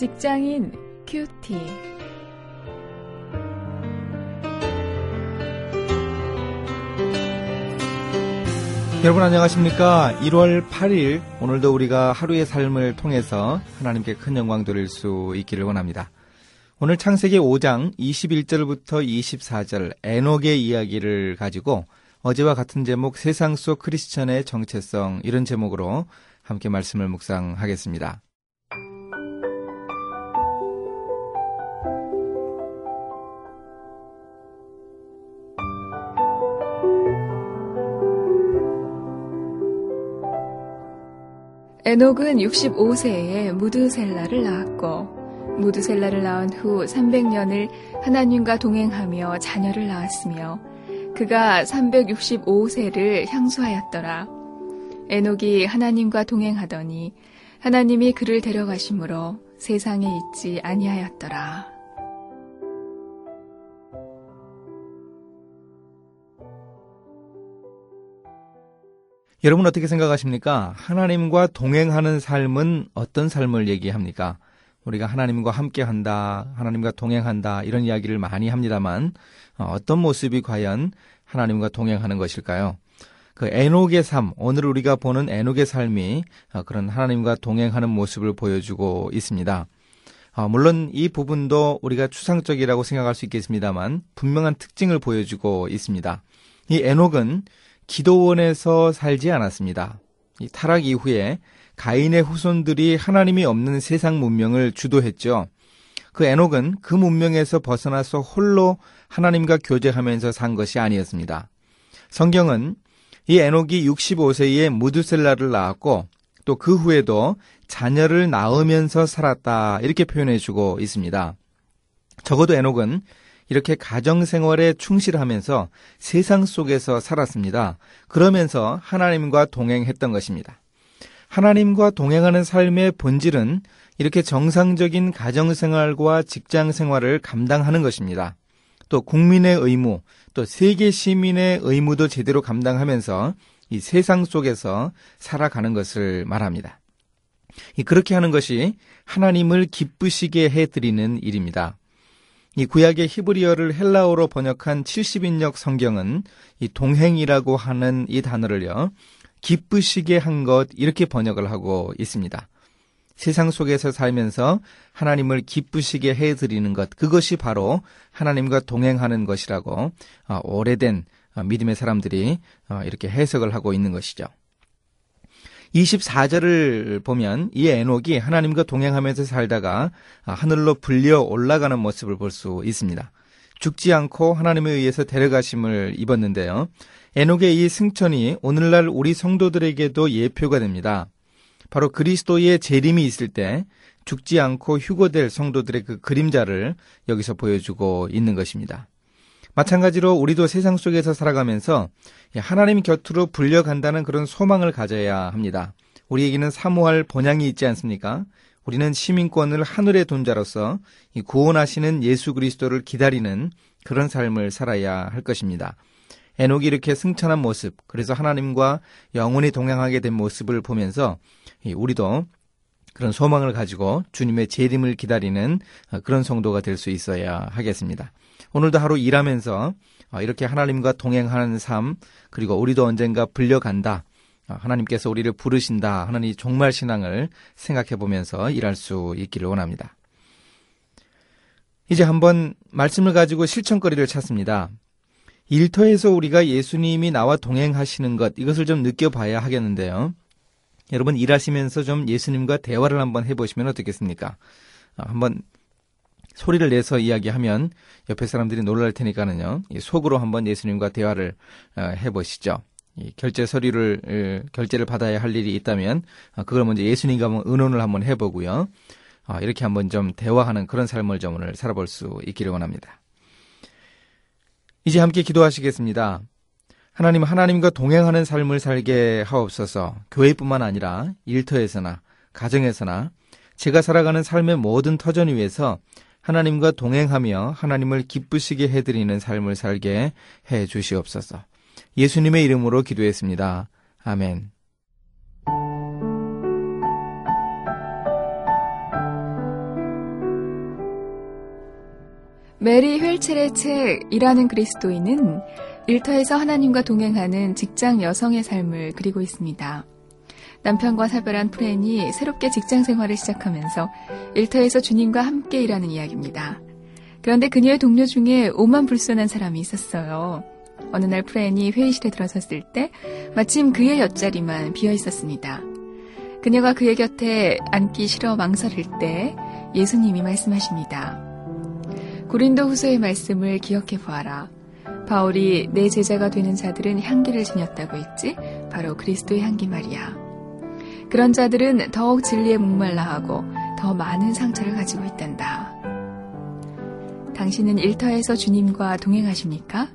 직장인 큐티. 여러분 안녕하십니까? 1월 8일 오늘도 우리가 하루의 삶을 통해서 하나님께 큰 영광 돌릴 수 있기를 원합니다. 오늘 창세기 5장 21절부터 24절 에녹의 이야기를 가지고 어제와 같은 제목 세상 속 크리스천의 정체성 이런 제목으로 함께 말씀을 묵상하겠습니다. 에녹은 65세에 무드셀라를 낳았고 무드셀라를 낳은 후 300년을 하나님과 동행하며 자녀를 낳았으며 그가 365세를 향수하였더라. 에녹이 하나님과 동행하더니 하나님이 그를 데려가심으로 세상에 있지 아니하였더라. 여러분 어떻게 생각하십니까? 하나님과 동행하는 삶은 어떤 삶을 얘기합니까? 우리가 하나님과 함께 한다, 하나님과 동행한다, 이런 이야기를 많이 합니다만, 어, 어떤 모습이 과연 하나님과 동행하는 것일까요? 그 에녹의 삶, 오늘 우리가 보는 에녹의 삶이 어, 그런 하나님과 동행하는 모습을 보여주고 있습니다. 어, 물론 이 부분도 우리가 추상적이라고 생각할 수 있겠습니다만, 분명한 특징을 보여주고 있습니다. 이 에녹은 기도원에서 살지 않았습니다. 이 타락 이후에 가인의 후손들이 하나님이 없는 세상 문명을 주도했죠. 그 에녹은 그 문명에서 벗어나서 홀로 하나님과 교제하면서 산 것이 아니었습니다. 성경은 이 에녹이 65세에 무드셀라를 낳았고 또 그 후에도 자녀를 낳으면서 살았다 이렇게 표현해 주고 있습니다. 적어도 에녹은 이렇게 가정 생활에 충실하면서 세상 속에서 살았습니다. 그러면서 하나님과 동행했던 것입니다. 하나님과 동행하는 삶의 본질은 이렇게 정상적인 가정 생활과 직장 생활을 감당하는 것입니다. 또 국민의 의무, 또 세계 시민의 의무도 제대로 감당하면서 이 세상 속에서 살아가는 것을 말합니다. 그렇게 하는 것이 하나님을 기쁘시게 해드리는 일입니다. 이 구약의 히브리어를 헬라어로 번역한 70인역 성경은 이 동행이라고 하는 이 단어를요, 기쁘시게 한 것, 이렇게 번역을 하고 있습니다. 세상 속에서 살면서 하나님을 기쁘시게 해드리는 것, 그것이 바로 하나님과 동행하는 것이라고 어, 오래된 어, 믿음의 사람들이 어, 이렇게 해석을 하고 있는 것이죠. 24절을 보면 이 에녹이 하나님과 동행하면서 살다가 하늘로 불려 올라가는 모습을 볼 수 있습니다. 죽지 않고 하나님에 의해서 데려가심을 입었는데요. 에녹의 이 승천이 오늘날 우리 성도들에게도 예표가 됩니다. 바로 그리스도의 재림이 있을 때 죽지 않고 휴거될 성도들의 그 그림자를 여기서 보여주고 있는 것입니다. 마찬가지로 우리도 세상 속에서 살아가면서 하나님 곁으로 불려간다는 그런 소망을 가져야 합니다. 우리에게는 사모할 본향이 있지 않습니까? 우리는 시민권을 하늘에 둔 자로서 구원하시는 예수 그리스도를 기다리는 그런 삶을 살아야 할 것입니다. 에녹이 이렇게 승천한 모습, 그래서 하나님과 영원히 동행하게 된 모습을 보면서 우리도 그런 소망을 가지고 주님의 재림을 기다리는 그런 성도가 될 수 있어야 하겠습니다. 오늘도 하루 일하면서 어, 이렇게 하나님과 동행하는 삶, 그리고 우리도 언젠가 불려간다. 어, 하나님께서 우리를 부르신다 하는 이 종말 신앙을 생각해 보면서 일할 수 있기를 원합니다. 이제 한번 말씀을 가지고 실천거리를 찾습니다. 일터에서 우리가 예수님이 나와 동행하시는 것, 이것을 좀 느껴봐야 하겠는데요. 여러분 일하시면서 좀 예수님과 대화를 한번 해보시면 어떻겠습니까? 어, 한번 소리를 내서 이야기하면 옆에 사람들이 놀랄 테니까는요. 속으로 한번 예수님과 대화를 어, 해보시죠. 결제 서류를 결제를 받아야 할 일이 있다면 어, 그걸 먼저 예수님과 한번 의논을 한번 해보고요. 어, 이렇게 한번 좀 대화하는 그런 삶을 좀 오늘 살아볼 수 있기를 원합니다. 이제 함께 기도하시겠습니다. 하나님, 하나님과 동행하는 삶을 살게 하옵소서 교회뿐만 아니라 일터에서나 가정에서나 제가 살아가는 삶의 모든 터전 위에서 하나님과 동행하며 하나님을 기쁘시게 해드리는 삶을 살게 해 주시옵소서. 예수님의 이름으로 기도했습니다. 아멘. 메리 휠첼의 책 일하는 그리스도인은 일터에서 하나님과 동행하는 직장 여성의 삶을 그리고 있습니다. 남편과 사별한 프렌이 새롭게 직장 생활을 시작하면서 일터에서 주님과 함께 일하는 이야기입니다. 그런데 그녀의 동료 중에 오만 불손한 사람이 있었어요. 어느 날 프렌이 회의실에 들어섰을 때 마침 그의 옆자리만 비어 있었습니다. 그녀가 그의 곁에 앉기 싫어 망설일 때 예수님이 말씀하십니다. 고린도 후서의 말씀을 기억해 보아라. 바울이 내 제자가 되는 자들은 향기를 지녔다고 했지? 바로 그리스도의 향기 말이야. 그런 자들은 더욱 진리에 목말라 하고 더 많은 상처를 가지고 있단다. 당신은 일터에서 주님과 동행하십니까?